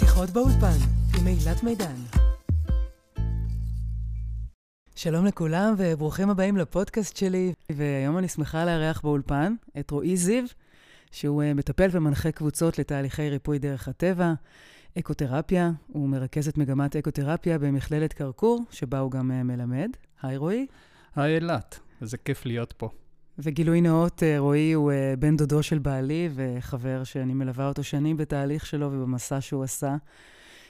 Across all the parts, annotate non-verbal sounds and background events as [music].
שיחות באולפן עם אילת מידן. שלום לכולם וברוכים הבאים לפודקאסט שלי, והיום אני שמחה לארח באולפן את רועי זיו, שהוא אה, מטפל ומנחה קבוצות לתהליכי ריפוי דרך הטבע, אקותרפיה, הוא מרכז את מגמת אקותרפיה במכללת קרקור, שבה הוא גם אה, מלמד. היי רועי. היי אילת, איזה כיף להיות פה. וגילוי נאות, אה, רועי הוא בן דודו של בעלי וחבר שאני מלווה אותו שנים בתהליך שלו ובמסע שהוא עשה,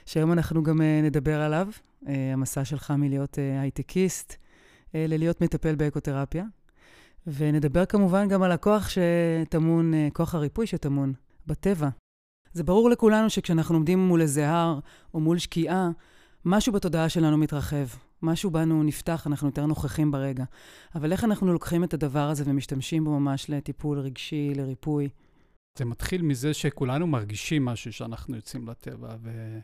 שהיום אנחנו גם נדבר עליו, המסע שלך מלהיות הייטקיסט ללהיות מטפל באקותרפיה. ונדבר כמובן גם על הכוח שטמון, כוח הריפוי שטמון בטבע. זה ברור לכולנו שכשאנחנו עומדים מול איזה הר או מול שקיעה, משהו בתודעה שלנו מתרחב. משהו בנו נפתח, אנחנו יותר נוכחים ברגע. אבל איך אנחנו לוקחים את הדבר הזה ומשתמשים בו ממש לטיפול רגשי, לריפוי? זה מתחיל מזה שכולנו מרגישים משהו שאנחנו יוצאים לטבע, ו...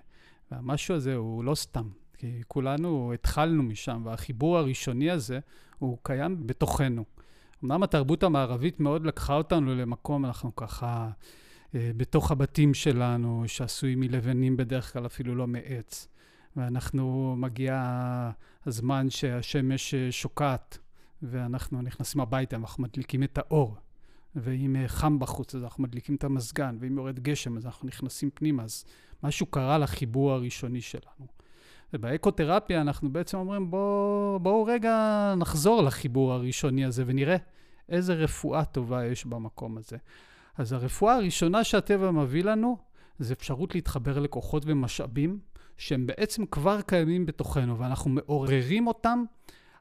והמשהו הזה הוא לא סתם. כי כולנו התחלנו משם, והחיבור הראשוני הזה, הוא קיים בתוכנו. אמנם התרבות המערבית מאוד לקחה אותנו למקום, אנחנו ככה אה, בתוך הבתים שלנו, שעשוי מלבנים בדרך כלל, אפילו לא מעץ. ואנחנו, מגיע הזמן שהשמש אה, שוקעת, ואנחנו נכנסים הביתה, אנחנו מדליקים את האור. ואם אה, חם בחוץ, אז אנחנו מדליקים את המזגן, ואם יורד גשם, אז אנחנו נכנסים פנימה. אז משהו קרה לחיבור הראשוני שלנו. ובאקותרפיה אנחנו בעצם אומרים, בואו בוא רגע נחזור לחיבור הראשוני הזה ונראה איזה רפואה טובה יש במקום הזה. אז הרפואה הראשונה שהטבע מביא לנו, זה אפשרות להתחבר לכוחות ומשאבים שהם בעצם כבר קיימים בתוכנו, ואנחנו מעוררים אותם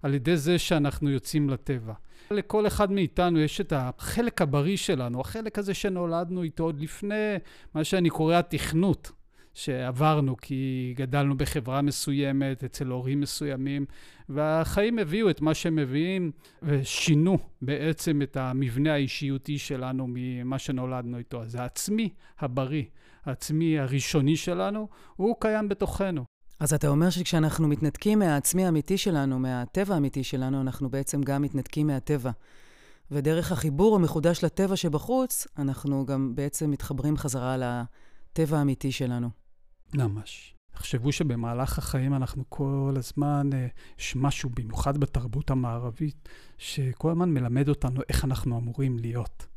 על ידי זה שאנחנו יוצאים לטבע. לכל אחד מאיתנו יש את החלק הבריא שלנו, החלק הזה שנולדנו איתו עוד לפני מה שאני קורא התכנות. שעברנו, כי גדלנו בחברה מסוימת, אצל הורים מסוימים, והחיים הביאו את מה שהם מביאים, ושינו בעצם את המבנה האישיותי שלנו ממה שנולדנו איתו. אז העצמי הבריא, העצמי הראשוני שלנו, הוא קיים בתוכנו. אז אתה אומר שכשאנחנו מתנתקים מהעצמי האמיתי שלנו, מהטבע האמיתי שלנו, אנחנו בעצם גם מתנתקים מהטבע. ודרך החיבור המחודש לטבע שבחוץ, אנחנו גם בעצם מתחברים חזרה לטבע האמיתי שלנו. ממש. תחשבו שבמהלך החיים אנחנו כל הזמן, אה, יש משהו, במיוחד בתרבות המערבית, שכל הזמן מלמד אותנו איך אנחנו אמורים להיות,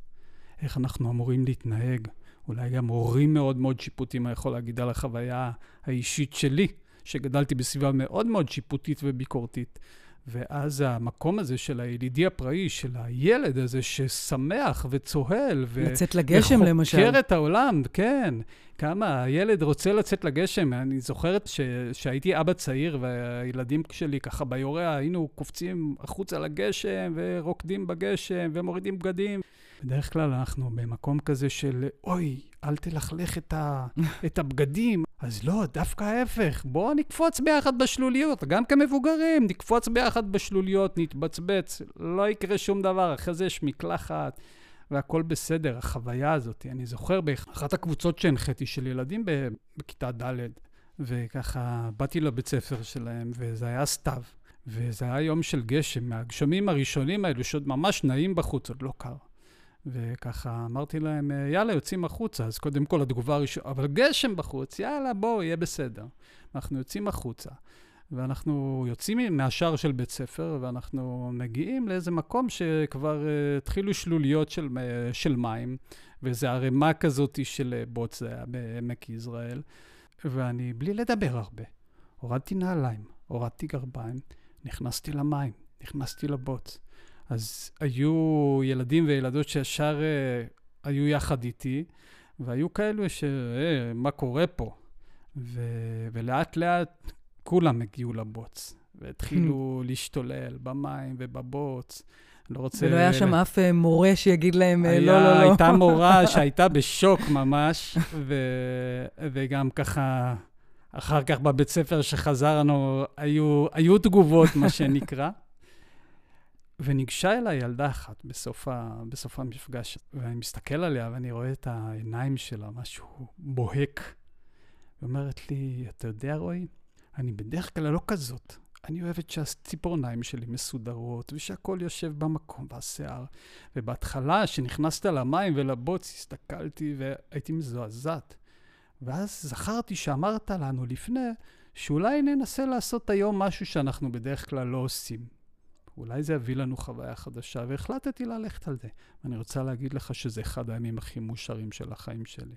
איך אנחנו אמורים להתנהג. אולי גם הורים מאוד מאוד שיפוטיים, אני יכול להגיד על החוויה האישית שלי, שגדלתי בסביבה מאוד מאוד שיפוטית וביקורתית. ואז המקום הזה של הילידי הפראי, של הילד הזה ששמח וצוהל, ו... לצאת לגשם למשל. וחוקר את העולם, כן. כמה הילד רוצה לצאת לגשם. אני זוכרת שהייתי אבא צעיר, והילדים שלי ככה ביורע, היינו קופצים החוצה לגשם, ורוקדים בגשם, ומורידים בגדים. בדרך כלל אנחנו במקום כזה של, אוי, אל תלכלך את, ה, [laughs] את הבגדים. אז לא, דווקא ההפך. בואו נקפוץ ביחד בשלוליות, גם כמבוגרים, נקפוץ ביחד בשלוליות, נתבצבץ, לא יקרה שום דבר, אחרי זה יש מקלחת. והכל בסדר, החוויה הזאת. אני זוכר באחת הקבוצות שהנחיתי של ילדים בכיתה ד', וככה באתי לבית ספר שלהם, וזה היה סתיו, וזה היה יום של גשם, מהגשמים הראשונים האלו, שעוד ממש נעים בחוץ, עוד לא קר. וככה אמרתי להם, יאללה, יוצאים החוצה. אז קודם כל התגובה הראשונה, אבל גשם בחוץ, יאללה, בואו, יהיה בסדר. אנחנו יוצאים החוצה. ואנחנו יוצאים מהשער של בית ספר, ואנחנו מגיעים לאיזה מקום שכבר uh, התחילו שלוליות של, uh, של מים, ואיזה ערימה כזאת של uh, בוץ, זה היה בעמק יזרעאל, ואני, בלי לדבר הרבה, הורדתי נעליים, הורדתי גרביים, נכנסתי למים, נכנסתי לבוץ. אז היו ילדים וילדות שישר uh, היו יחד איתי, והיו כאלו ש... אה, מה קורה פה? ו... ולאט לאט כולם הגיעו לבוץ, והתחילו [laughs] להשתולל במים ובבוץ. לא רוצה... ולא היה שם אף אה, מורה שיגיד להם, אה, לא, לא, לא. הייתה [laughs] מורה שהייתה בשוק ממש, ו... וגם ככה, אחר כך בבית ספר שחזרנו, היו, היו תגובות, מה שנקרא. וניגשה אליי ילדה אחת בסוף, ה... בסוף המפגש, ואני מסתכל עליה ואני רואה את העיניים שלה, משהו בוהק. היא אומרת לי, אתה יודע, רועי, אני בדרך כלל לא כזאת. אני אוהבת שהציפורניים שלי מסודרות, ושהכול יושב במקום, והשיער. ובהתחלה, כשנכנסת למים ולבוץ, הסתכלתי והייתי מזועזעת. ואז זכרתי שאמרת לנו לפני, שאולי ננסה לעשות היום משהו שאנחנו בדרך כלל לא עושים. אולי זה יביא לנו חוויה חדשה, והחלטתי ללכת על זה. ואני רוצה להגיד לך שזה אחד הימים הכי מאושרים של החיים שלי.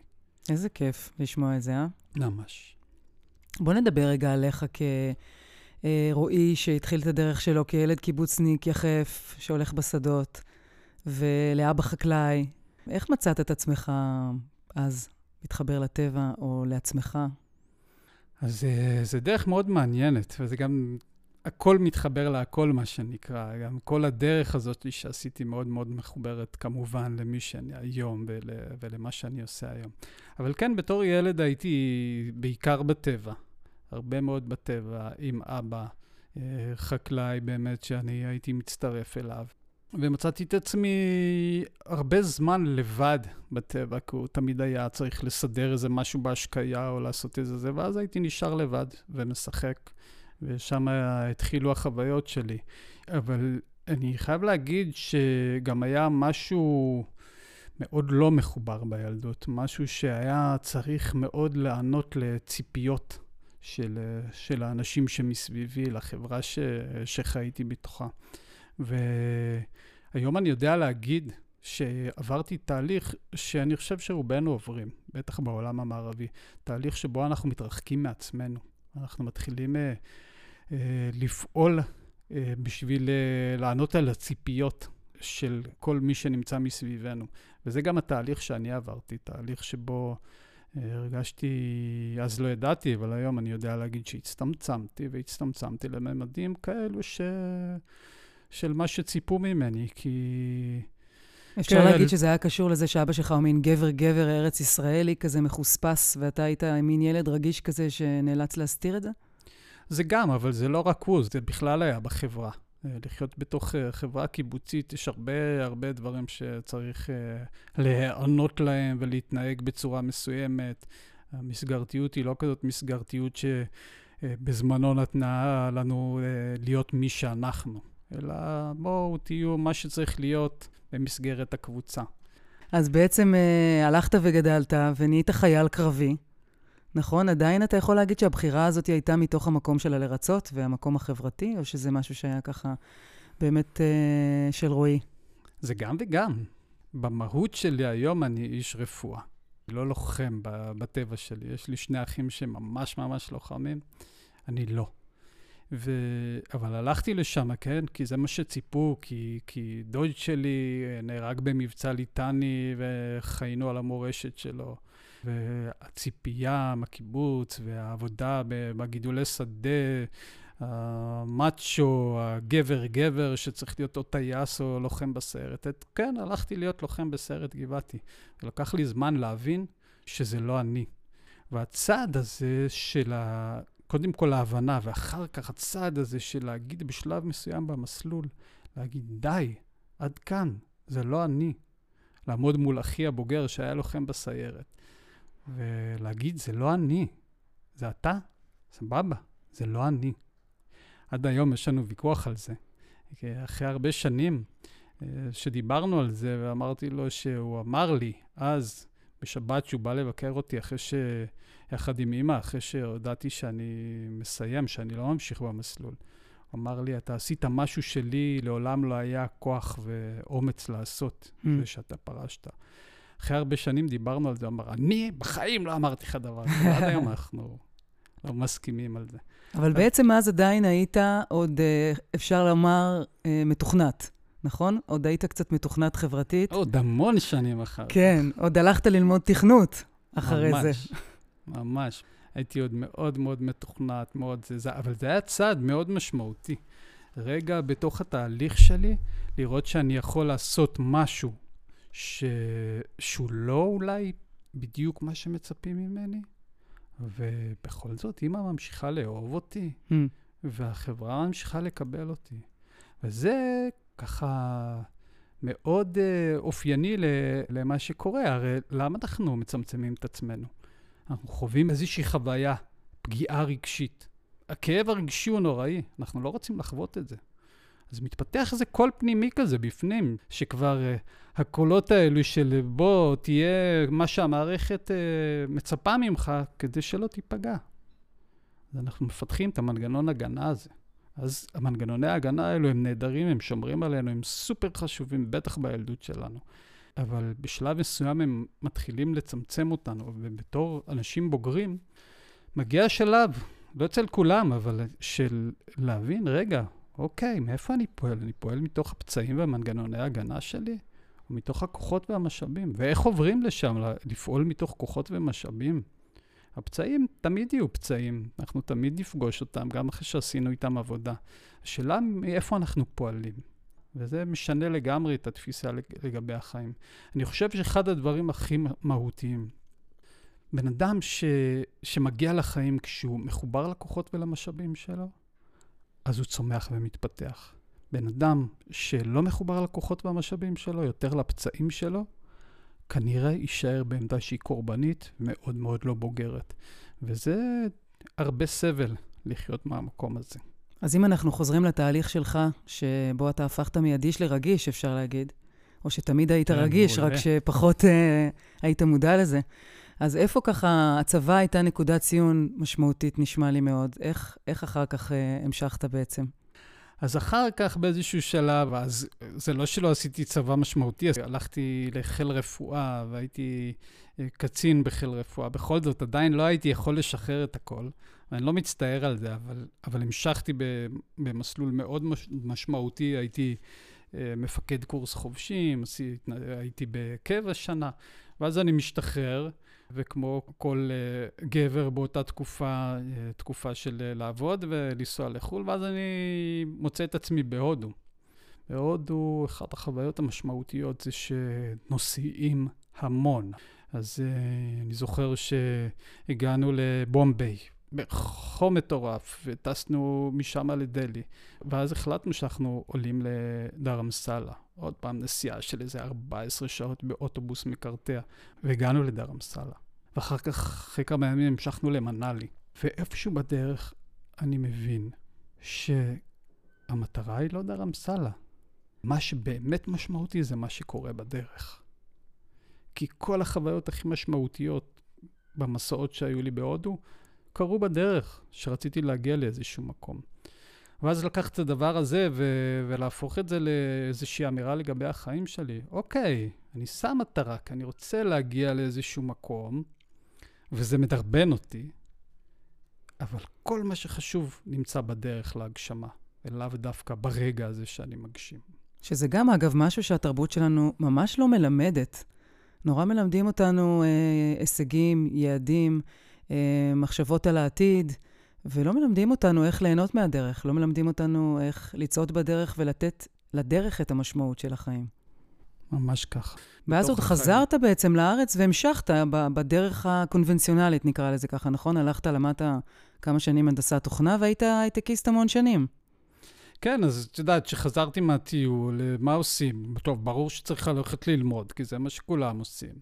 איזה כיף לשמוע את זה, אה? ממש. בוא נדבר רגע עליך כרועי שהתחיל את הדרך שלו כילד קיבוצניק יחף שהולך בשדות, ולאבא חקלאי. איך מצאת את עצמך אז מתחבר לטבע או לעצמך? אז אה, זה דרך מאוד מעניינת, וזה גם, הכל מתחבר להכל, מה שנקרא. גם כל הדרך הזאת שעשיתי מאוד מאוד מחוברת, כמובן, למי שאני היום ול, ולמה שאני עושה היום. אבל כן, בתור ילד הייתי בעיקר בטבע, הרבה מאוד בטבע, עם אבא, אה, חקלאי באמת, שאני הייתי מצטרף אליו. ומצאתי את עצמי הרבה זמן לבד בטבע, כי הוא תמיד היה צריך לסדר איזה משהו בהשקיה או לעשות איזה זה, ואז הייתי נשאר לבד ומשחק, ושם התחילו החוויות שלי. אבל אני חייב להגיד שגם היה משהו מאוד לא מחובר בילדות, משהו שהיה צריך מאוד לענות לציפיות של, של האנשים שמסביבי, לחברה ש, שחייתי בתוכה. והיום אני יודע להגיד שעברתי תהליך שאני חושב שרובנו עוברים, בטח בעולם המערבי. תהליך שבו אנחנו מתרחקים מעצמנו. אנחנו מתחילים אה, לפעול אה, בשביל אה, לענות על הציפיות של כל מי שנמצא מסביבנו. וזה גם התהליך שאני עברתי, תהליך שבו אה, הרגשתי, אז לא ידעתי, אבל היום אני יודע להגיד שהצטמצמתי, והצטמצמתי לממדים כאלו ש... של מה שציפו ממני, כי... אפשר כן, להגיד שזה היה קשור לזה שאבא שלך הוא מין גבר-גבר ארץ ישראלי כזה מחוספס, ואתה היית מין ילד רגיש כזה שנאלץ להסתיר את זה? זה גם, אבל זה לא רק הוא, זה בכלל היה בחברה. אה, לחיות בתוך אה, חברה קיבוצית, יש הרבה הרבה דברים שצריך אה, להיענות להם ולהתנהג בצורה מסוימת. המסגרתיות היא לא כזאת מסגרתיות שבזמנו נתנה לנו להיות מי שאנחנו. אלא בואו תהיו מה שצריך להיות במסגרת הקבוצה. אז בעצם הלכת וגדלת ונהיית חייל קרבי, נכון? עדיין אתה יכול להגיד שהבחירה הזאת הייתה מתוך המקום של הלרצות והמקום החברתי, או שזה משהו שהיה ככה באמת אה, של רועי? זה גם וגם. במהות שלי היום אני איש רפואה. לא לוחם בטבע שלי. יש לי שני אחים שממש ממש לוחמים, אני לא. ו... אבל הלכתי לשם, כן? כי זה מה שציפו, כי, כי דוד שלי נהרג במבצע ליטני וחיינו על המורשת שלו. והציפייה מהקיבוץ והעבודה בגידולי שדה, המאצ'ו, הגבר-גבר שצריך להיות או טייס או לוחם בסיירת. כן, הלכתי להיות לוחם בסיירת גבעתי. ולקח לי זמן להבין שזה לא אני. והצעד הזה של ה... קודם כל ההבנה, ואחר כך הצעד הזה של להגיד בשלב מסוים במסלול, להגיד, די, עד כאן, זה לא אני. לעמוד מול אחי הבוגר שהיה לוחם בסיירת, ולהגיד, זה לא אני, זה אתה, סבבה, זה לא אני. עד היום יש לנו ויכוח על זה. אחרי הרבה שנים אה, שדיברנו על זה, ואמרתי לו שהוא אמר לי אז, בשבת, שהוא בא לבקר אותי אחרי ש... יחד עם אימא, אחרי שהודעתי שאני מסיים, שאני לא ממשיך במסלול. הוא אמר לי, אתה עשית משהו שלי, לעולם לא היה כוח ואומץ לעשות, mm. זה שאתה פרשת. אחרי הרבה שנים דיברנו על זה, הוא אמר, אני בחיים לא אמרתי לך דבר כזה, עד היום אנחנו לא מסכימים על זה. אבל בעצם אז עדיין היית עוד, אה, אפשר לומר, אה, מתוכנת. נכון? עוד היית קצת מתוכנת חברתית. עוד המון שנים אחר כך. כן, עוד הלכת ללמוד תכנות אחרי ממש. זה. ממש. הייתי עוד מאוד מאוד מתוכנת, מאוד זה, זה, אבל זה היה צעד מאוד משמעותי. רגע בתוך התהליך שלי, לראות שאני יכול לעשות משהו ש... שהוא לא אולי בדיוק מה שמצפים ממני, ובכל זאת, אימא ממשיכה לאהוב אותי, mm. והחברה ממשיכה לקבל אותי. וזה ככה מאוד uh, אופייני למה שקורה. הרי למה אנחנו מצמצמים את עצמנו? אנחנו חווים איזושהי חוויה, פגיעה רגשית. הכאב הרגשי הוא נוראי, אנחנו לא רוצים לחוות את זה. אז מתפתח איזה קול פנימי כזה בפנים, שכבר uh, הקולות האלו של בוא, תהיה מה שהמערכת uh, מצפה ממך, כדי שלא תיפגע. אז אנחנו מפתחים את המנגנון הגנה הזה. אז המנגנוני ההגנה האלו הם נהדרים, הם שומרים עלינו, הם סופר חשובים, בטח בילדות שלנו. אבל בשלב מסוים הם מתחילים לצמצם אותנו, ובתור אנשים בוגרים, מגיע השלב, לא אצל כולם, אבל של להבין, רגע, אוקיי, מאיפה אני פועל? אני פועל מתוך הפצעים והמנגנוני ההגנה שלי? או מתוך הכוחות והמשאבים? ואיך עוברים לשם, לפעול מתוך כוחות ומשאבים? הפצעים תמיד יהיו פצעים, אנחנו תמיד נפגוש אותם, גם אחרי שעשינו איתם עבודה. השאלה מאיפה אנחנו פועלים. וזה משנה לגמרי את התפיסה לגבי החיים. אני חושב שאחד הדברים הכי מהותיים, בן אדם ש, שמגיע לחיים כשהוא מחובר לכוחות ולמשאבים שלו, אז הוא צומח ומתפתח. בן אדם שלא מחובר לכוחות והמשאבים שלו, יותר לפצעים שלו, כנראה יישאר בעמדה שהיא קורבנית, מאוד מאוד לא בוגרת. וזה הרבה סבל לחיות מהמקום הזה. אז אם אנחנו חוזרים לתהליך שלך, שבו אתה הפכת מאדיש לרגיש, אפשר להגיד, או שתמיד היית כן, רגיש, רק שפחות אה, היית מודע לזה, אז איפה ככה הצבא הייתה נקודת ציון משמעותית, נשמע לי מאוד? איך, איך אחר כך אה, המשכת בעצם? אז אחר כך באיזשהו שלב, אז זה לא שלא עשיתי צבא משמעותי, אז הלכתי לחיל רפואה והייתי אה, קצין בחיל רפואה. בכל זאת, עדיין לא הייתי יכול לשחרר את הכל. ואני לא מצטער על זה, אבל, אבל המשכתי במסלול מאוד מש, משמעותי, הייתי מפקד קורס חובשים, הייתי בקבע שנה, ואז אני משתחרר. וכמו כל uh, גבר באותה תקופה, uh, תקופה של לעבוד ולנסוע לחו"ל, ואז אני מוצא את עצמי בהודו. בהודו, אחת החוויות המשמעותיות זה שנוסעים המון. אז אני זוכר שהגענו לבומביי, בחום מטורף, וטסנו משם לדלהי. ואז החלטנו שאנחנו עולים לדרמסלה. עוד פעם נסיעה של איזה 14 שעות באוטובוס מקרטע, והגענו לדרמסלה. ואחר כך, אחרי כמה ימים המשכנו למנאלי. ואיפשהו בדרך אני מבין שהמטרה היא לא דרמסלה. מה שבאמת משמעותי זה מה שקורה בדרך. כי כל החוויות הכי משמעותיות במסעות שהיו לי בהודו, קרו בדרך, שרציתי להגיע לאיזשהו מקום. ואז לקחת את הדבר הזה ו- ולהפוך את זה לאיזושהי אמירה לגבי החיים שלי. אוקיי, אני שם מטרה, כי אני רוצה להגיע לאיזשהו מקום, וזה מדרבן אותי, אבל כל מה שחשוב נמצא בדרך להגשמה, ולאו דווקא ברגע הזה שאני מגשים. שזה גם, אגב, משהו שהתרבות שלנו ממש לא מלמדת. נורא מלמדים אותנו אה, הישגים, יעדים, מחשבות על העתיד, ולא מלמדים אותנו איך ליהנות מהדרך, לא מלמדים אותנו איך לצעוד בדרך ולתת לדרך את המשמעות של החיים. ממש כך. ואז עוד חזרת בעצם לארץ והמשכת בדרך הקונבנציונלית, נקרא לזה ככה, נכון? הלכת, למדת כמה שנים הנדסת תוכנה והיית הייטקיסט המון שנים. כן, אז את יודעת, כשחזרתי מהטיול, מה עושים? טוב, ברור שצריך ללכת ללמוד, כי זה מה שכולם עושים.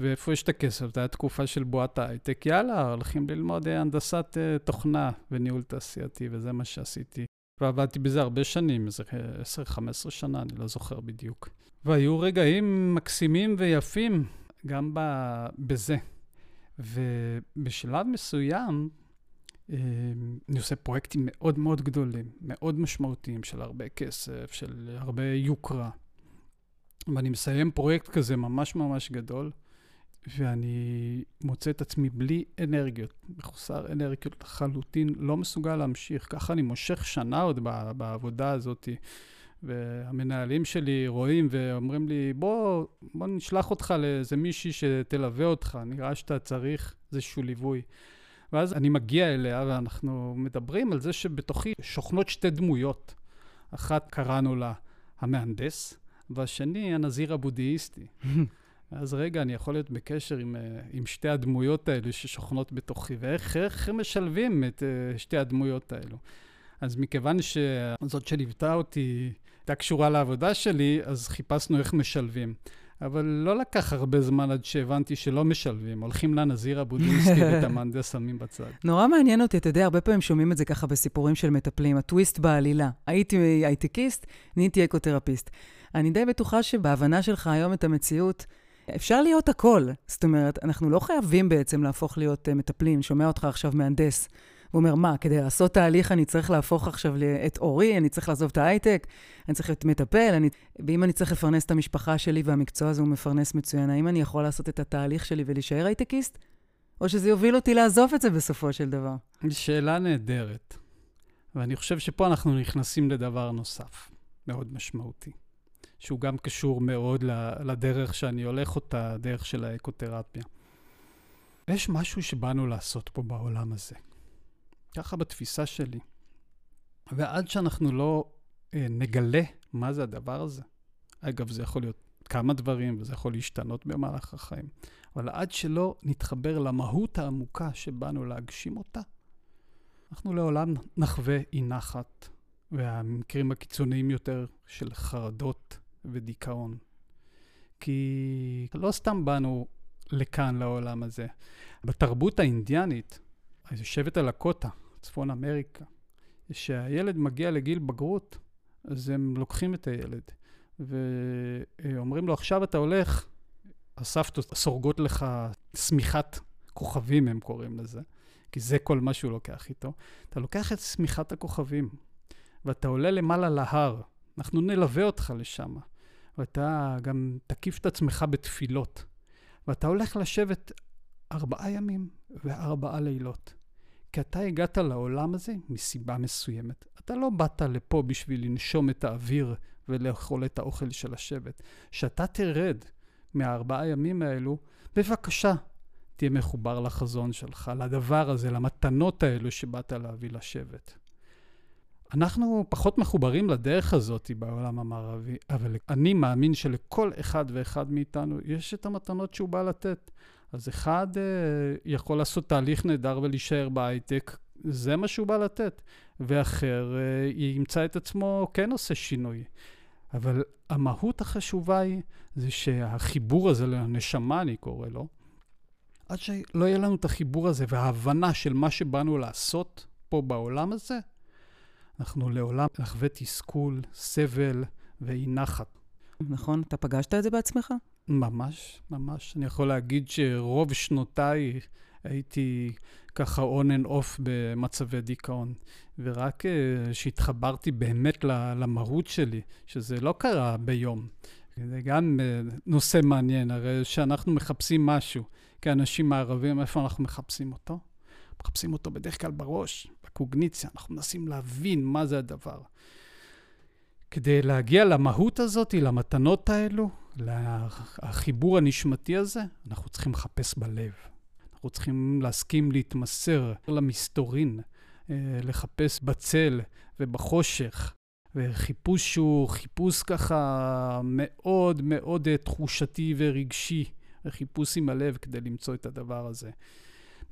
ואיפה יש את הכסף? זו הייתה תקופה של בועת ההייטק. יאללה, הולכים ללמוד אה, הנדסת uh, תוכנה וניהול תעשייתי, וזה מה שעשיתי. ועבדתי בזה הרבה שנים, איזה 10-15 שנה, אני לא זוכר בדיוק. והיו רגעים מקסימים ויפים גם בזה. ובשלב מסוים, אה, אני עושה פרויקטים מאוד מאוד גדולים, מאוד משמעותיים, של הרבה כסף, של הרבה יוקרה. ואני מסיים פרויקט כזה ממש ממש גדול, ואני מוצא את עצמי בלי אנרגיות, מחוסר אנרגיות לחלוטין, לא מסוגל להמשיך. ככה אני מושך שנה עוד בעבודה הזאת. והמנהלים שלי רואים ואומרים לי, בוא, בוא נשלח אותך לאיזה מישהי שתלווה אותך, נראה שאתה צריך איזשהו ליווי. ואז אני מגיע אליה ואנחנו מדברים על זה שבתוכי שוכנות שתי דמויות. אחת קראנו לה המהנדס, והשני הנזיר הבודהיסטי. [laughs] אז רגע, אני יכול להיות בקשר עם, אה, עם שתי הדמויות האלו ששוכנות בתוכי, ואיך איך משלבים את uh, שתי הדמויות האלו. אז מכיוון שזאת שליוותה אותי הייתה קשורה לעבודה שלי, אז חיפשנו איך משלבים. אבל לא לקח הרבה זמן עד שהבנתי שלא משלבים, הולכים לנזיר הבודהיסטי ואת [laughs] המהנדס שמים בצד. נורא מעניין אותי, אתה יודע, הרבה פעמים שומעים את זה ככה בסיפורים של מטפלים, הטוויסט בעלילה. הייתי הייטקיסט, נהייתי אקותרפיסט. אני די בטוחה שבהבנה שלך היום את המציאות, אפשר להיות הכל. זאת אומרת, אנחנו לא חייבים בעצם להפוך להיות uh, מטפלים. שומע אותך עכשיו מהנדס. הוא אומר, מה, כדי לעשות תהליך אני צריך להפוך עכשיו את אורי, אני צריך לעזוב את ההייטק, אני צריך להיות מטפל, אני... ואם אני צריך לפרנס את המשפחה שלי והמקצוע הזה הוא מפרנס מצוין, האם אני יכול לעשות את התהליך שלי ולהישאר הייטקיסט? או שזה יוביל אותי לעזוב את זה בסופו של דבר? שאלה נהדרת. ואני חושב שפה אנחנו נכנסים לדבר נוסף, מאוד משמעותי, שהוא גם קשור מאוד לדרך שאני הולך אותה, הדרך של האקותרפיה. יש משהו שבאנו לעשות פה בעולם הזה. ככה בתפיסה שלי. ועד שאנחנו לא אה, נגלה מה זה הדבר הזה, אגב, זה יכול להיות כמה דברים וזה יכול להשתנות במהלך החיים, אבל עד שלא נתחבר למהות העמוקה שבאנו להגשים אותה, אנחנו לעולם נחווה אי נחת, והמקרים הקיצוניים יותר של חרדות ודיכאון. כי לא סתם באנו לכאן, לעולם הזה. בתרבות האינדיאנית, שבט הלקוטה, צפון אמריקה, כשהילד מגיע לגיל בגרות, אז הם לוקחים את הילד ואומרים לו, עכשיו אתה הולך, הסבתות סורגות לך שמיכת כוכבים, הם קוראים לזה, כי זה כל מה שהוא לוקח איתו. אתה לוקח את שמיכת הכוכבים, ואתה עולה למעלה להר, אנחנו נלווה אותך לשם, ואתה גם תקיף את עצמך בתפילות, ואתה הולך לשבת ארבעה ימים וארבעה לילות. כי אתה הגעת לעולם הזה מסיבה מסוימת. אתה לא באת לפה בשביל לנשום את האוויר ולאכול את האוכל של השבט. כשאתה תרד מהארבעה ימים האלו, בבקשה, תהיה מחובר לחזון שלך, לדבר הזה, למתנות האלו שבאת להביא לשבט. אנחנו פחות מחוברים לדרך הזאת בעולם המערבי, אבל אני מאמין שלכל אחד ואחד מאיתנו יש את המתנות שהוא בא לתת. אז אחד uh, יכול לעשות תהליך נהדר ולהישאר בהייטק, זה מה שהוא בא לתת, ואחר uh, ימצא את עצמו כן עושה שינוי. אבל המהות החשובה היא, זה שהחיבור הזה לנשמה, אני קורא לו, עד שלא יהיה לנו את החיבור הזה וההבנה של מה שבאנו לעשות פה בעולם הזה, אנחנו לעולם נחווה תסכול, סבל ואי נחת. נכון, אתה פגשת את זה בעצמך? ממש, ממש. אני יכול להגיד שרוב שנותיי הייתי ככה on and off במצבי דיכאון. ורק כשהתחברתי באמת למהות שלי, שזה לא קרה ביום. זה גם אה, נושא מעניין, הרי שאנחנו מחפשים משהו כאנשים מערבים, איפה אנחנו מחפשים אותו? מחפשים אותו בדרך כלל בראש, בקוגניציה, אנחנו מנסים להבין מה זה הדבר. כדי להגיע למהות הזאת, למתנות האלו, לחיבור הנשמתי הזה, אנחנו צריכים לחפש בלב. אנחנו צריכים להסכים להתמסר למסתורין, אה, לחפש בצל ובחושך, וחיפוש שהוא חיפוש ככה מאוד מאוד אה, תחושתי ורגשי, וחיפוש עם הלב כדי למצוא את הדבר הזה.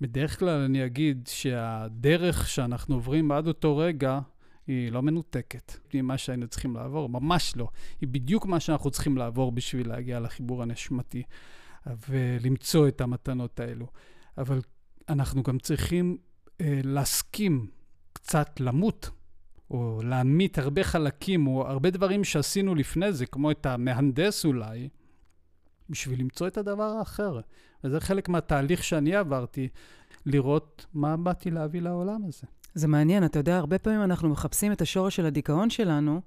בדרך כלל אני אגיד שהדרך שאנחנו עוברים עד אותו רגע, היא לא מנותקת ממה שהיינו צריכים לעבור, ממש לא. היא בדיוק מה שאנחנו צריכים לעבור בשביל להגיע לחיבור הנשמתי ולמצוא את המתנות האלו. אבל אנחנו גם צריכים אה, להסכים קצת למות, או להמית הרבה חלקים, או הרבה דברים שעשינו לפני זה, כמו את המהנדס אולי, בשביל למצוא את הדבר האחר. וזה חלק מהתהליך שאני עברתי, לראות מה באתי להביא לעולם הזה. זה מעניין, אתה יודע, הרבה פעמים אנחנו מחפשים את השורש של הדיכאון שלנו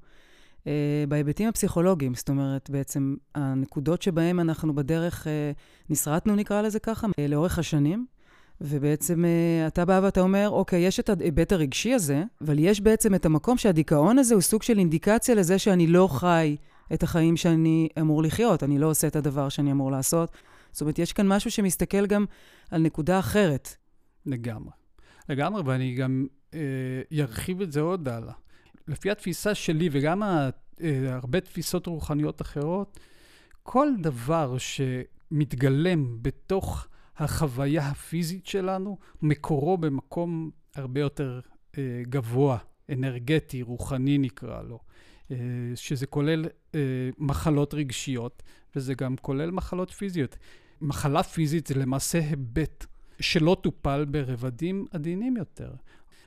אה, בהיבטים הפסיכולוגיים. זאת אומרת, בעצם הנקודות שבהן אנחנו בדרך אה, נסרטנו, נקרא לזה ככה, אה, לאורך השנים. ובעצם אה, אתה בא ואתה אומר, אוקיי, יש את ההיבט הרגשי הזה, אבל יש בעצם את המקום שהדיכאון הזה הוא סוג של אינדיקציה לזה שאני לא חי את החיים שאני אמור לחיות, אני לא עושה את הדבר שאני אמור לעשות. זאת אומרת, יש כאן משהו שמסתכל גם על נקודה אחרת. לגמרי. לגמרי, ואני גם ארחיב אה, את זה עוד הלאה. לפי התפיסה שלי, וגם ה, אה, הרבה תפיסות רוחניות אחרות, כל דבר שמתגלם בתוך החוויה הפיזית שלנו, מקורו במקום הרבה יותר אה, גבוה, אנרגטי, רוחני נקרא לו. אה, שזה כולל אה, מחלות רגשיות, וזה גם כולל מחלות פיזיות. מחלה פיזית זה למעשה היבט שלא טופל ברבדים עדינים יותר.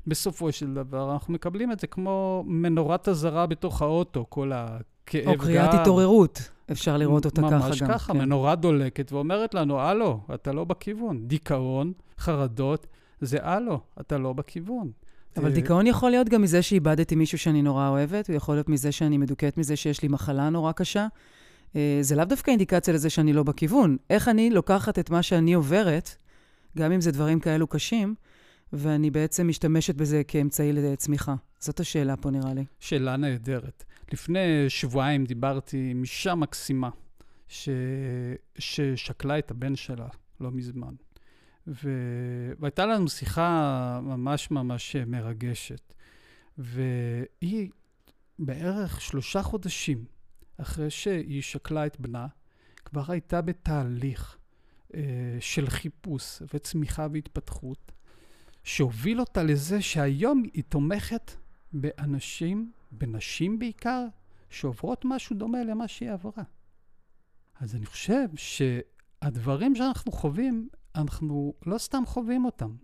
בסופו של דבר אנחנו מקבלים את זה כמו מנורת אזהרה בתוך האוטו, כל הכאב או קריאת התעוררות, אפשר לראות אותה ככה גם. ממש ככה, כן. מנורה דולקת ואומרת לנו, הלו, אתה לא בכיוון. דיכאון, חרדות, זה הלו, אתה לא בכיוון. אבל דיכאון יכול להיות גם מזה שאיבדתי מישהו שאני נורא אוהבת, הוא יכול להיות מזה שאני מדוכאת מזה שיש לי מחלה נורא קשה. אה, זה לאו דווקא אינדיקציה לזה שאני לא בכיוון. איך אני לוקחת את מה שאני עוברת, גם אם זה דברים כאלו קשים, ואני בעצם משתמשת בזה כאמצעי לצמיחה? זאת השאלה פה, נראה לי. שאלה נהדרת. לפני שבועיים דיברתי עם אישה מקסימה, ש... ששקלה את הבן שלה לא מזמן. ו... והייתה לנו שיחה ממש ממש מרגשת. והיא בערך שלושה חודשים אחרי שהיא שקלה את בנה, כבר הייתה בתהליך אה, של חיפוש וצמיחה והתפתחות, שהוביל אותה לזה שהיום היא תומכת באנשים, בנשים בעיקר, שעוברות משהו דומה למה שהיא עברה. אז אני חושב שהדברים שאנחנו חווים, אנחנו לא סתם חווים אותם.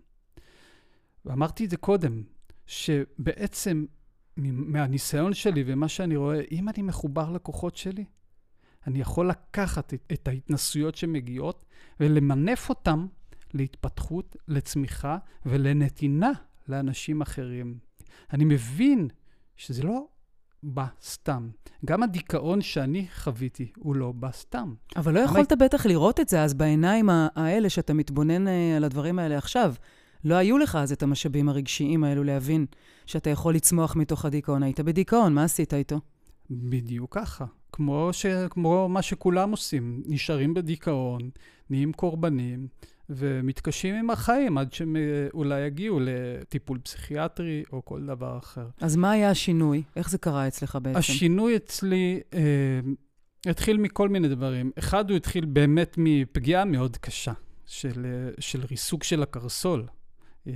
ואמרתי את זה קודם, שבעצם מהניסיון שלי ומה שאני רואה, אם אני מחובר לכוחות שלי, אני יכול לקחת את, את ההתנסויות שמגיעות ולמנף אותן להתפתחות, לצמיחה ולנתינה לאנשים אחרים. אני מבין שזה לא בא סתם. גם הדיכאון שאני חוויתי הוא לא בא סתם. אבל לא יכולת בטח לראות את זה אז בעיניים האלה שאתה מתבונן אה, על הדברים האלה עכשיו. לא היו לך אז את המשאבים הרגשיים האלו להבין שאתה יכול לצמוח מתוך הדיכאון. היית בדיכאון, מה עשית איתו? בדיוק ככה. כמו, ש... כמו מה שכולם עושים, נשארים בדיכאון, נהיים קורבנים, ומתקשים עם החיים עד שהם אה, אולי יגיעו לטיפול פסיכיאטרי או כל דבר אחר. אז מה היה השינוי? איך זה קרה אצלך בעצם? השינוי אצלי אה, התחיל מכל מיני דברים. אחד, הוא התחיל באמת מפגיעה מאוד קשה של, אה, של ריסוק של הקרסול אה,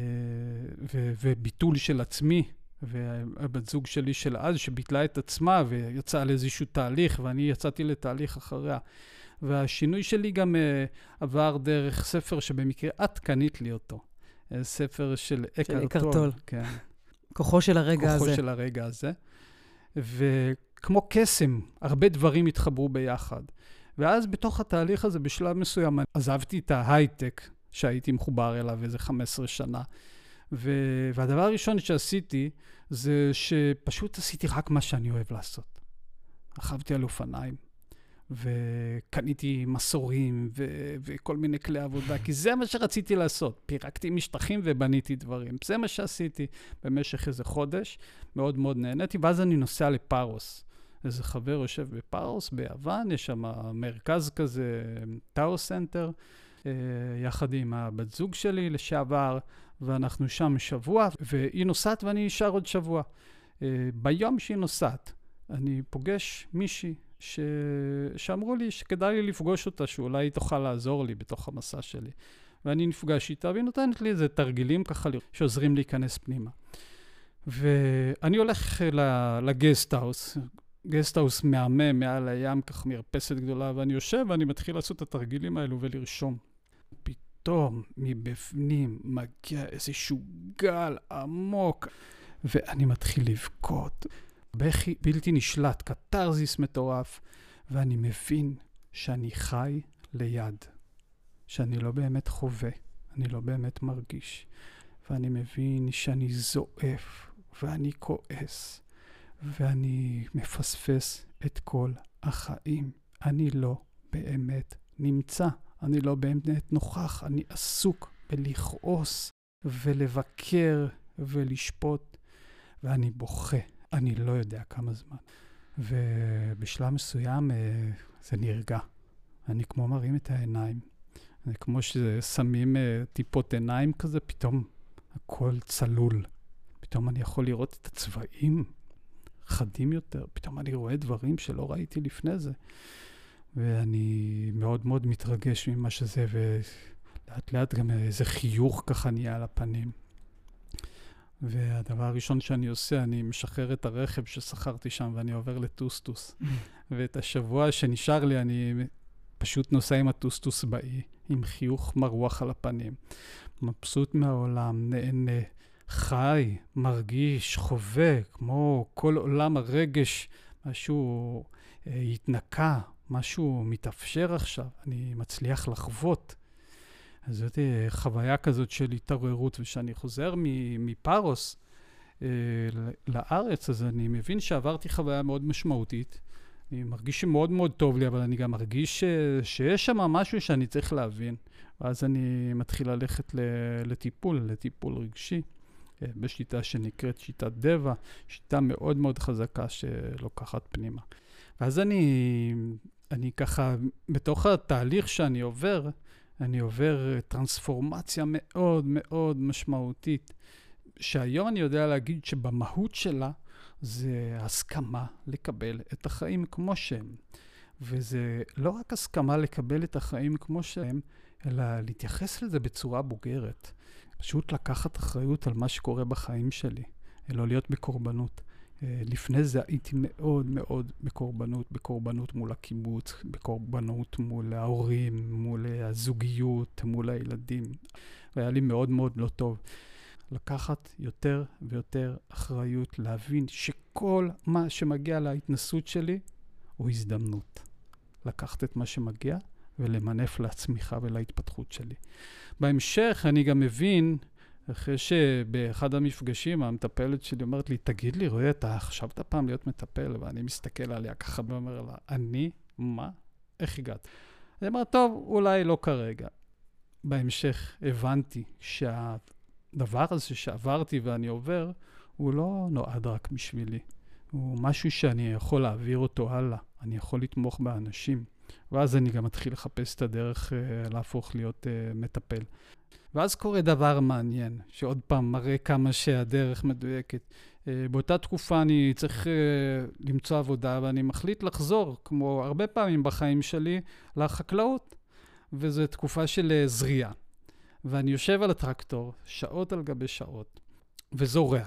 ו, וביטול של עצמי. והבת זוג שלי של אז, שביטלה את עצמה ויצאה לאיזשהו תהליך, ואני יצאתי לתהליך אחריה. והשינוי שלי גם uh, עבר דרך ספר שבמקרה את קנית לי אותו. Uh, ספר של אקרטול. טול. כן. כוחו של הרגע כוחו הזה. כוחו של הרגע הזה. וכמו קסם, הרבה דברים התחברו ביחד. ואז בתוך התהליך הזה, בשלב מסוים, עזבתי את ההייטק שהייתי מחובר אליו איזה 15 שנה. ו... והדבר הראשון שעשיתי, זה שפשוט עשיתי רק מה שאני אוהב לעשות. רכבתי על אופניים, וקניתי מסורים ו- וכל מיני כלי עבודה, כי זה מה שרציתי לעשות. פירקתי משטחים ובניתי דברים. זה מה שעשיתי במשך איזה חודש, מאוד מאוד נהניתי, ואז אני נוסע לפארוס. איזה חבר יושב בפארוס, ביוון, יש שם מרכז כזה, Tao Center, אה, יחד עם הבת זוג שלי לשעבר, ואנחנו שם שבוע, והיא נוסעת ואני נשאר עוד שבוע. אה, ביום שהיא נוסעת, אני פוגש מישהי ש... שאמרו לי שכדאי לי לפגוש אותה, שאולי היא תוכל לעזור לי בתוך המסע שלי. ואני נפגש איתה, והיא נותנת לי איזה תרגילים ככה שעוזרים להיכנס פנימה. ואני הולך לגסטהאוס, גסטהאוס מהמם מעל הים, כך מרפסת גדולה, ואני יושב ואני מתחיל לעשות את התרגילים האלו ולרשום. פתאום מבפנים מגיע איזשהו גל עמוק, ואני מתחיל לבכות. בכי בלתי נשלט, קתרזיס מטורף, ואני מבין שאני חי ליד, שאני לא באמת חווה, אני לא באמת מרגיש, ואני מבין שאני זועף, ואני כועס, ואני מפספס את כל החיים. אני לא באמת נמצא, אני לא באמת נוכח, אני עסוק בלכעוס ולבקר ולשפוט, ואני בוכה. אני לא יודע כמה זמן. ובשלב מסוים אה, זה נרגע. אני כמו מרים את העיניים. זה כמו ששמים אה, טיפות עיניים כזה, פתאום הכל צלול. פתאום אני יכול לראות את הצבעים חדים יותר, פתאום אני רואה דברים שלא ראיתי לפני זה. ואני מאוד מאוד מתרגש ממה שזה, ולאט לאט גם איזה חיוך ככה נהיה על הפנים. והדבר הראשון שאני עושה, אני משחרר את הרכב ששכרתי שם ואני עובר לטוסטוס. ואת השבוע שנשאר לי, אני פשוט נוסע עם הטוסטוס באי, עם חיוך מרוח על הפנים. מבסוט מהעולם, נהנה, חי, מרגיש, חווה, כמו כל עולם הרגש, משהו אה, התנקה, משהו מתאפשר עכשיו, אני מצליח לחוות. אז זאת אה, חוויה כזאת של התעוררות, וכשאני חוזר מפארוס אה, לארץ, אז אני מבין שעברתי חוויה מאוד משמעותית. אני מרגיש שמאוד מאוד טוב לי, אבל אני גם מרגיש ש... שיש שם משהו שאני צריך להבין. ואז אני מתחיל ללכת לטיפול, לטיפול רגשי, אה, בשיטה שנקראת שיטת דבע, שיטה מאוד מאוד חזקה שלוקחת פנימה. ואז אני, אני ככה, בתוך התהליך שאני עובר, אני עובר טרנספורמציה מאוד מאוד משמעותית, שהיום אני יודע להגיד שבמהות שלה זה הסכמה לקבל את החיים כמו שהם. וזה לא רק הסכמה לקבל את החיים כמו שהם, אלא להתייחס לזה בצורה בוגרת. פשוט לקחת אחריות על מה שקורה בחיים שלי, לא להיות בקורבנות. אה, לפני זה הייתי מאוד מאוד בקורבנות, בקורבנות מול הקיבוץ, בקורבנות מול ההורים, מול הזוגיות, מול הילדים. והיה לי מאוד מאוד לא טוב. לקחת יותר ויותר אחריות, להבין שכל מה שמגיע להתנסות שלי הוא הזדמנות. לקחת את מה שמגיע ולמנף לצמיחה ולהתפתחות שלי. בהמשך אני גם מבין אחרי שבאחד המפגשים המטפלת שלי אומרת לי, תגיד לי, רועי, אתה חשבת פעם להיות מטפל? ואני מסתכל עליה ככה ואומר לה, אני? מה? איך הגעת? אני אומר, טוב, אולי לא כרגע. בהמשך הבנתי שהדבר הזה שעברתי ואני עובר, הוא לא נועד רק בשבילי. הוא משהו שאני יכול להעביר אותו הלאה. אני יכול לתמוך באנשים. ואז אני גם מתחיל לחפש את הדרך uh, להפוך להיות uh, מטפל. ואז קורה דבר מעניין, שעוד פעם מראה כמה שהדרך מדויקת. Uh, באותה תקופה אני צריך uh, למצוא עבודה, ואני מחליט לחזור, כמו הרבה פעמים בחיים שלי, לחקלאות. וזו תקופה של uh, זריעה. ואני יושב על הטרקטור, שעות על גבי שעות, וזורע,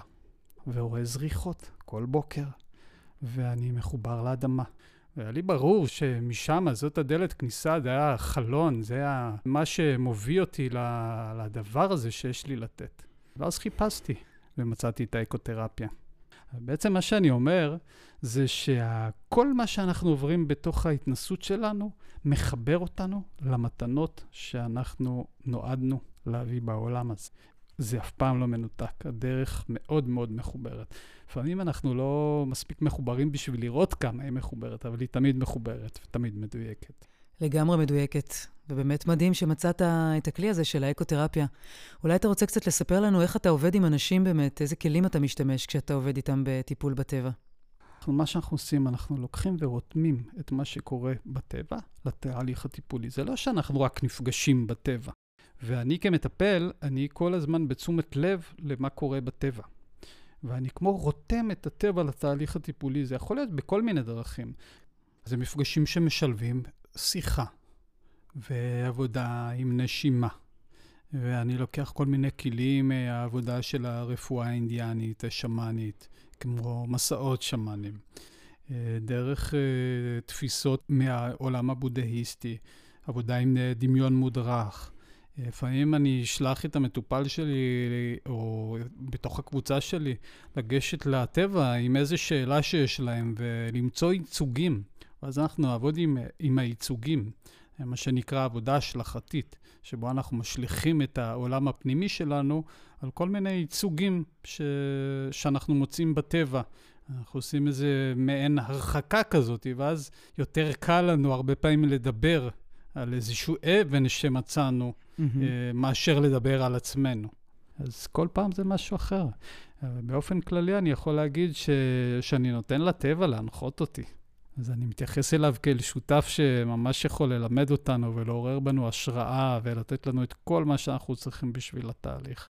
ורואה זריחות כל בוקר, ואני מחובר לאדמה. והיה לי ברור שמשם, זאת הדלת כניסה, זה היה החלון, זה היה מה שמוביל אותי לדבר הזה שיש לי לתת. ואז חיפשתי ומצאתי את האקותרפיה. בעצם מה שאני אומר זה שכל מה שאנחנו עוברים בתוך ההתנסות שלנו מחבר אותנו למתנות שאנחנו נועדנו להביא בעולם הזה. זה אף פעם לא מנותק, הדרך מאוד מאוד מחוברת. לפעמים אנחנו לא מספיק מחוברים בשביל לראות כמה היא מחוברת, אבל היא תמיד מחוברת ותמיד מדויקת. לגמרי מדויקת, ובאמת מדהים שמצאת את הכלי הזה של האקותרפיה. אולי אתה רוצה קצת לספר לנו איך אתה עובד עם אנשים באמת, איזה כלים אתה משתמש כשאתה עובד איתם בטיפול בטבע. אנחנו, מה שאנחנו עושים, אנחנו לוקחים ורותמים את מה שקורה בטבע לתהליך הטיפולי. זה לא שאנחנו רק נפגשים בטבע. ואני כמטפל, אני כל הזמן בתשומת לב למה קורה בטבע. ואני כמו רותם את הטבע לתהליך הטיפולי. זה יכול להיות בכל מיני דרכים. זה מפגשים שמשלבים שיחה ועבודה עם נשימה. ואני לוקח כל מיני כלים מהעבודה של הרפואה האינדיאנית, השמאנית, כמו מסעות שמאנים, דרך תפיסות מהעולם הבודהיסטי, עבודה עם דמיון מודרך. לפעמים אני אשלח את המטופל שלי, או בתוך הקבוצה שלי, לגשת לטבע עם איזו שאלה שיש להם ולמצוא ייצוגים. ואז אנחנו נעבוד עם, עם הייצוגים, מה שנקרא עבודה השלכתית, שבו אנחנו משליכים את העולם הפנימי שלנו על כל מיני ייצוגים ש, שאנחנו מוצאים בטבע. אנחנו עושים איזה מעין הרחקה כזאת, ואז יותר קל לנו הרבה פעמים לדבר על איזשהו אבן שמצאנו. mm-hmm. מאשר לדבר על עצמנו. אז כל פעם זה משהו אחר. באופן כללי אני יכול להגיד ש... שאני נותן לטבע להנחות אותי. אז אני מתייחס אליו כאל שותף שממש יכול ללמד אותנו ולעורר בנו השראה ולתת לנו את כל מה שאנחנו צריכים בשביל התהליך.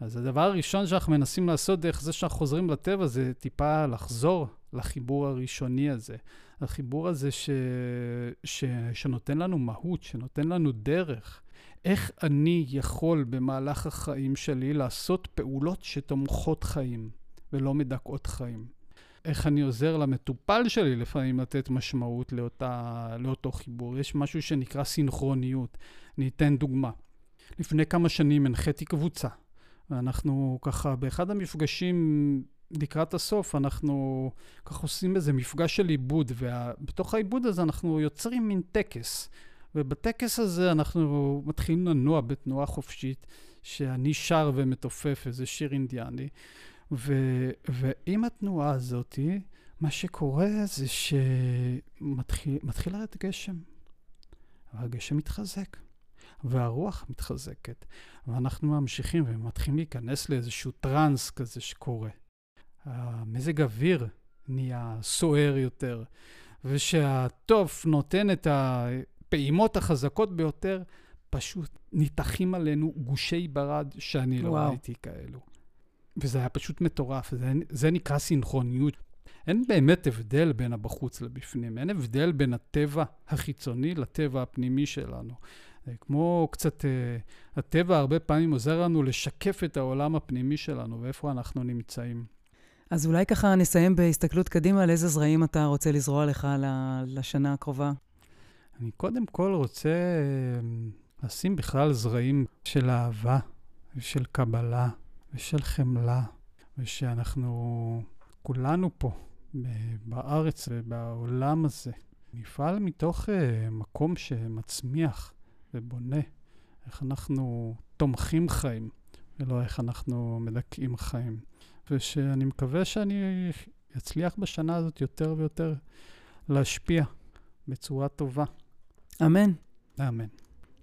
אז הדבר הראשון שאנחנו מנסים לעשות דרך זה שאנחנו חוזרים לטבע זה טיפה לחזור לחיבור הראשוני הזה. החיבור הזה ש... ש... שנותן לנו מהות, שנותן לנו דרך. איך אני יכול במהלך החיים שלי לעשות פעולות שתומכות חיים ולא מדכאות חיים. איך אני עוזר למטופל שלי לפעמים לתת משמעות לאותה, לאותו חיבור. יש משהו שנקרא סינכרוניות. אני אתן דוגמה. לפני כמה שנים הנחיתי קבוצה, ואנחנו ככה, באחד המפגשים לקראת הסוף, אנחנו ככה עושים איזה מפגש של עיבוד, ובתוך העיבוד הזה אנחנו יוצרים מין טקס. ובטקס הזה אנחנו מתחילים לנוע בתנועה חופשית, שאני שר ומתופף איזה שיר אינדיאני. ו, ועם התנועה הזאת, מה שקורה זה שמתחיל לרדת גשם, והגשם מתחזק, והרוח מתחזקת, ואנחנו ממשיכים ומתחילים להיכנס לאיזשהו טראנס כזה שקורה. המזג אוויר נהיה סוער יותר, ושהתוף נותן את הפעימות החזקות ביותר, פשוט ניתחים עלינו גושי ברד שאני לא וואו. ראיתי כאלו. וזה היה פשוט מטורף, זה, זה נקרא סינכרוניות. אין באמת הבדל בין הבחוץ לבפנים, אין הבדל בין הטבע החיצוני לטבע הפנימי שלנו. כמו קצת, uh, הטבע הרבה פעמים עוזר לנו לשקף את העולם הפנימי שלנו ואיפה אנחנו נמצאים. אז אולי ככה נסיים בהסתכלות קדימה, על איזה זרעים אתה רוצה לזרוע לך לשנה הקרובה? אני קודם כל רוצה uh, לשים בכלל זרעים של אהבה ושל קבלה ושל חמלה, ושאנחנו כולנו פה, בארץ ובעולם הזה, נפעל מתוך uh, מקום שמצמיח ובונה, איך אנחנו תומכים חיים, ולא איך אנחנו מדכאים חיים. ושאני מקווה שאני אצליח בשנה הזאת יותר ויותר להשפיע בצורה טובה. אמן. אמן.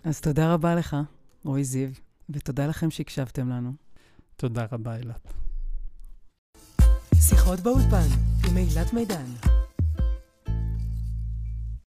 אז תודה רבה לך, רועי זיו, ותודה לכם שהקשבתם לנו. תודה רבה, אילת. שיחות באולפן עם אילת מידן.